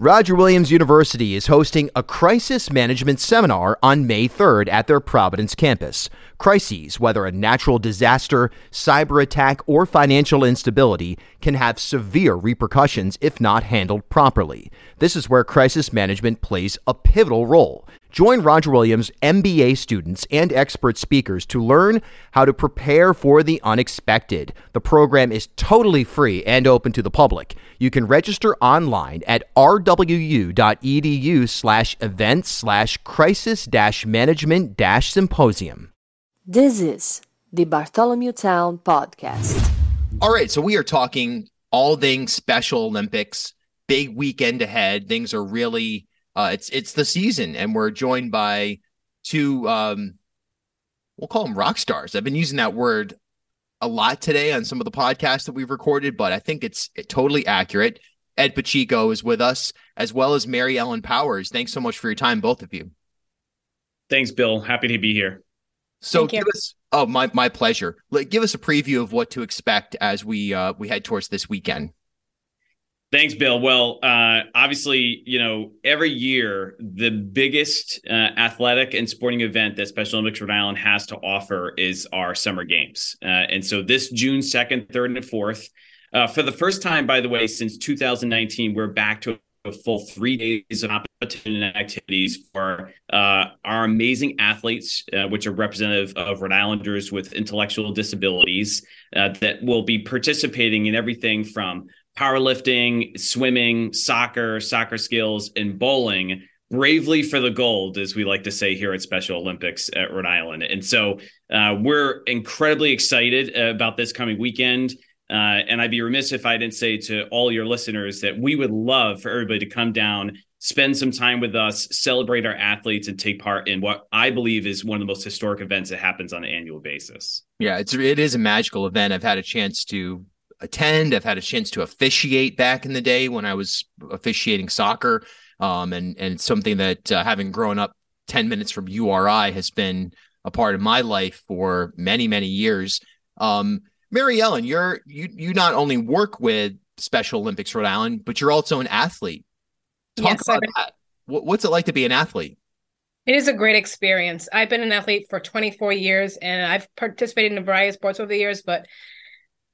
Roger Williams University is hosting a crisis management seminar on May 3rd at their Providence campus. Crises, whether a natural disaster, cyber attack, or financial instability, can have severe repercussions if not handled properly. This is where crisis management plays a pivotal role. Join Roger Williams MBA students and expert speakers to learn how to prepare for the unexpected. The program is totally free and open to the public. You can register online at rwu.edu slash events slash crisis dash management dash symposium. This is the Bartholomewtown Podcast. All right, so we are talking all things Special Olympics, big weekend ahead. Things are really uh, it's it's the season, and we're joined by two. Um, we'll call them rock stars. I've been using that word a lot today on some of the podcasts that we've recorded, but I think it's totally accurate. Ed Pacheco is with us, as well as Mary Ellen Powers. Thanks so much for your time, both of you. Thanks, Bill. Happy to be here. So give us oh my my pleasure. Give us a preview of what to expect as we uh, we head towards this weekend. Thanks, Bill. Well, uh, obviously, you know, every year the biggest uh, athletic and sporting event that Special Olympics Rhode Island has to offer is our summer games. Uh, and so this June 2nd, 3rd, and 4th, uh, for the first time, by the way, since 2019, we're back to a full three days of competition and activities for uh, our amazing athletes, uh, which are representative of Rhode Islanders with intellectual disabilities, that will be participating in everything from powerlifting, swimming, soccer, soccer skills, and bowling bravely for the gold, as we like to say here at Special Olympics at Rhode Island. And so uh, we're incredibly excited about this coming weekend. Uh, and I'd be remiss if I didn't say to all your listeners that we would love for everybody to come down, spend some time with us, celebrate our athletes, and take part in what I believe is one of the most historic events that happens on an annual basis. Yeah, it's it is a magical event. I've had a chance to attend. I've had a chance to officiate back in the day when I was officiating soccer. Um, and, and something that uh, having grown up 10 minutes from URI has been a part of my life for many, many years. Um, Mary Ellen, you're, you, you not only work with Special Olympics Rhode Island, but you're also an athlete. Talk yes, about that. What's it like to be an athlete? It is a great experience. I've been an athlete for 24 years and I've participated in a variety of sports over the years, but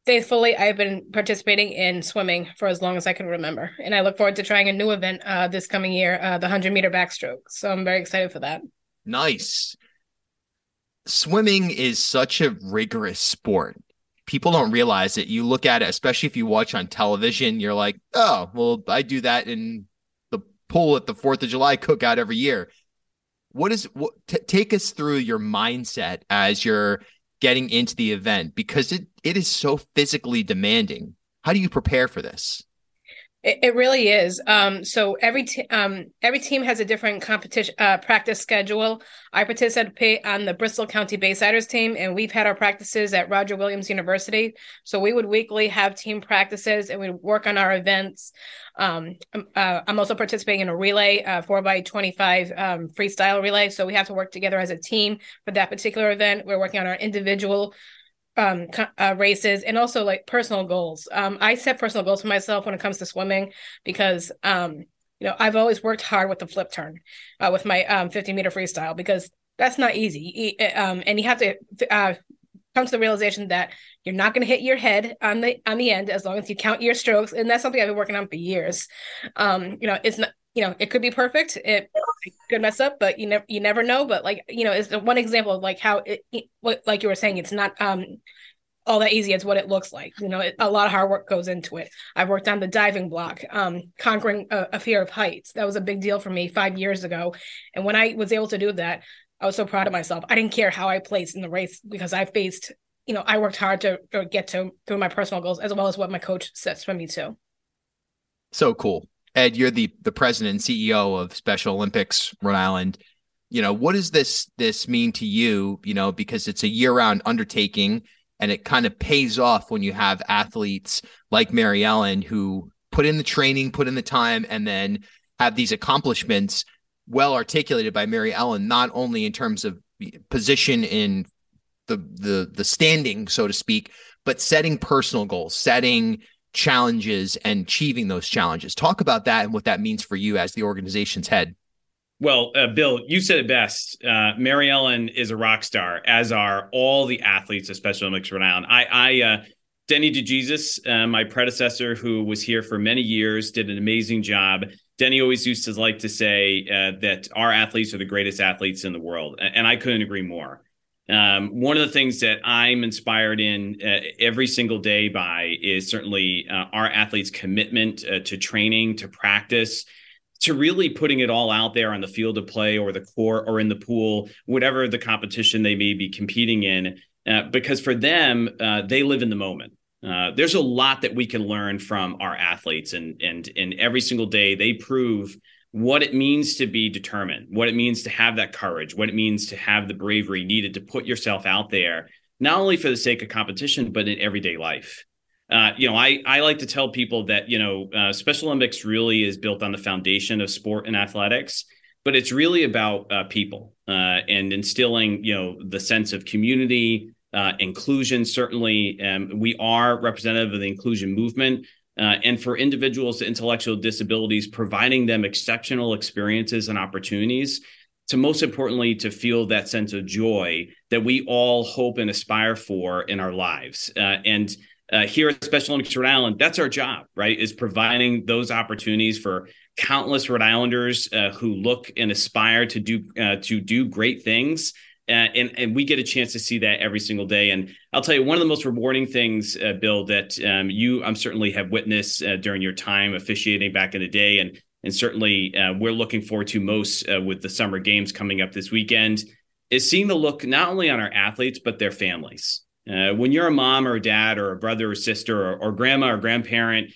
faithfully i've been participating in swimming for as long as i can remember and i look forward to trying a new event uh, this coming year uh, the 100 meter backstroke. So i'm very excited for that. Nice. Swimming is such a rigorous sport. People don't realize it. You look at it especially if you watch on television you're like oh well i do that in the pool at the fourth of july cookout every year. What is what t- take us through your mindset as you're getting into the event because it it is so physically demanding. How do you prepare for this? It, it really is. Um, so every t- um, every team has a different competition uh, practice schedule. I participate on the Bristol County Baysiders team, and we've had our practices at Roger Williams University. So we would weekly have team practices, and we'd work on our events. Um, um uh, I'm also participating in a relay, uh, four by 25 um, freestyle relay. So we have to work together as a team for that particular event. We're working on our individual um uh, races and also like personal goals. Um i set personal goals for myself when it comes to swimming because um you know i've always worked hard with the flip turn uh, with my um 50 meter freestyle because that's not easy. Um and you have to uh come to the realization that you're not going to hit your head on the on the end as long as you count your strokes and that's something i've been working on for years. Um you know it's not you know it could be perfect. It could mess up but you never you never know. But like you know it's one example of like how it, what like you were saying it's not um all that easy It's what it looks like you know it, a lot of hard work goes into it. I've worked on the diving block um conquering a, a fear of heights. That was a big deal for me five years ago. And when i was able to do that i was so proud of myself. I didn't care how i placed in the race because i faced you know i worked hard to, to get to through my personal goals as well as what my coach sets for me too. So cool Ed, you're the the president and CEO of Special Olympics Rhode Island. You know, what does this this mean to you? You know, because it's a year round undertaking, and it kind of pays off when you have athletes like Mary Ellen who put in the training, put in the time, and then have these accomplishments well articulated by Mary Ellen, not only in terms of position in the the the standing, so to speak, but setting personal goals, setting challenges and achieving those challenges. Talk about that and what that means for you as the organization's head. Well, uh, Bill, you said it best. Uh, Mary Ellen is a rock star, as are all the athletes of Special Olympics Island. I, I uh, Denny DeJesus, uh, my predecessor, who was here for many years, did an amazing job. Denny always used to like to say uh, that our athletes are the greatest athletes in the world, and I couldn't agree more. Um, one of the things that I'm inspired in uh, every single day by is certainly uh, our athletes' commitment uh, to training, to practice, to really putting it all out there on the field of play or the court or in the pool, whatever the competition they may be competing in. Uh, because for them, uh, they live in the moment. Uh, there's a lot that we can learn from our athletes, and and and every single day they prove what it means to be determined, what it means to have that courage, what it means to have the bravery needed to put yourself out there, not only for the sake of competition, but in everyday life. Uh, you know, I, I like to tell people that, you know, uh, Special Olympics really is built on the foundation of sport and athletics, but it's really about uh, people uh, and instilling, you know, the sense of community, uh, inclusion. Certainly, um, we are representative of the inclusion movement. Uh, and for individuals with intellectual disabilities, providing them exceptional experiences and opportunities to most importantly to feel that sense of joy that we all hope and aspire for in our lives. Uh, and uh, here at special olympics rhode island that's our job right is providing those opportunities for countless rhode islanders uh, who look and aspire to do uh, to do great things and and we get a chance to see that every single day. And I'll tell you one of the most rewarding things, uh, Bill, that um, you I'm certainly have witnessed uh, during your time officiating back in the day, and and certainly uh, we're looking forward to most uh, with the summer games coming up this weekend, is seeing the look not only on our athletes but their families. Uh, when you're a mom or a dad or a brother or sister or, or grandma or grandparent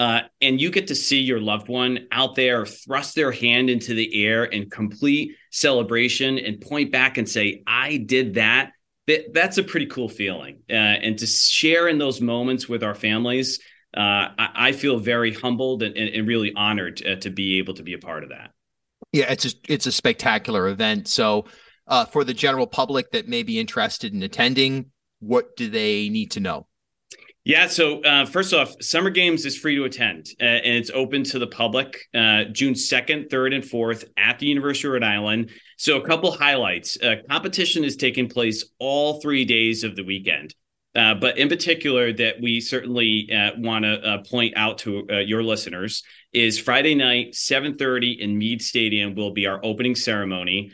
uh, and you get to see your loved one out there thrust their hand into the air in complete celebration and point back and say, I did that. that that's a pretty cool feeling. Uh, and to share in those moments with our families, uh, I, I, feel very humbled and, and really honored uh, to be able to be a part of that. Yeah, it's a, it's a spectacular event. So, uh, for the general public that may be interested in attending, what do they need to know? Yeah. So uh, first off, Summer Games is free to attend, uh, and it's open to the public uh, June second, third, and fourth at the University of Rhode Island. So a couple highlights: uh, competition is taking place all three days of the weekend. Uh, but in particular, that we certainly uh, want to point out to your listeners is Friday night, seven thirty in Meade Stadium will be our opening ceremony.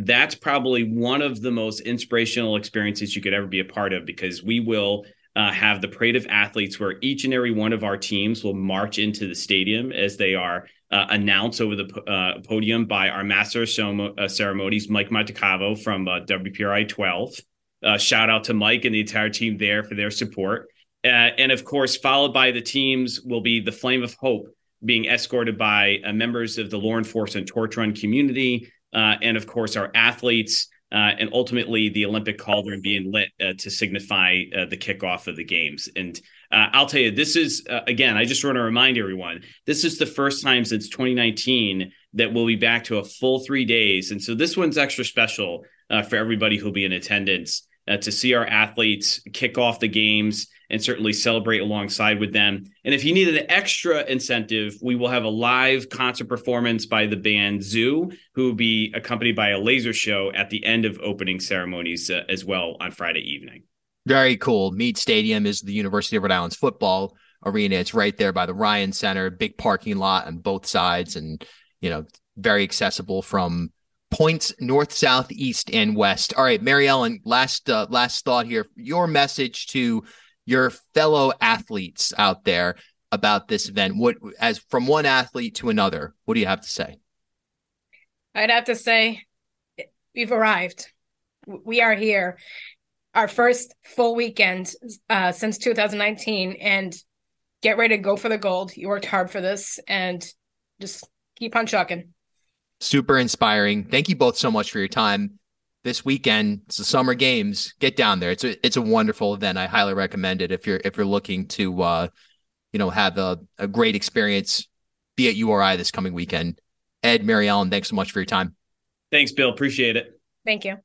that's probably one of the most inspirational experiences you could ever be a part of because we will uh, have the parade of athletes where each and every one of our teams will march into the stadium as they are uh, announced over the uh, podium by our master of uh, ceremonies, Mike Montecalvo from uh, WPRI 12. Uh, shout out to Mike and the entire team there for their support. and of course, followed by the teams will be the Flame of Hope being escorted by members of the law enforcement torch run community. and of course, our athletes uh, and ultimately the Olympic cauldron being lit uh, to signify uh, the kickoff of the games. And uh, I'll tell you, this is uh, again, I just want to remind everyone, this is the first time since 2019 that we'll be back to a full three days, and so this one's extra special uh, for everybody who'll be in attendance to see our athletes kick off the games and certainly celebrate alongside with them. And if you need an extra incentive, we will have a live concert performance by the band Zoo, who will be accompanied by a laser show at the end of opening ceremonies uh, as well on Friday evening. Very cool. Meade Stadium is the University of Rhode Island's football arena. It's right there by the Ryan Center, big parking lot on both sides, and you know, very accessible from points north, south, east, and west. All right, Mary Ellen, last uh, last thought here. Your message to your fellow athletes out there about this event? What, as from one athlete to another, what do you have to say? I'd have to say we've arrived. We are here. Our first full weekend uh, since 2019, and get ready to go for the gold. You worked hard for this, and just keep on chucking. Super inspiring. Thank you both so much for your time this weekend. It's the summer games. Get down there. It's a it's a wonderful event. I highly recommend it if you're if you're looking to uh, you know, have a, a great experience. Be at URI this coming weekend. Ed, Mary Ellen, thanks so much for your time. Thanks, Bill. Appreciate it. Thank you.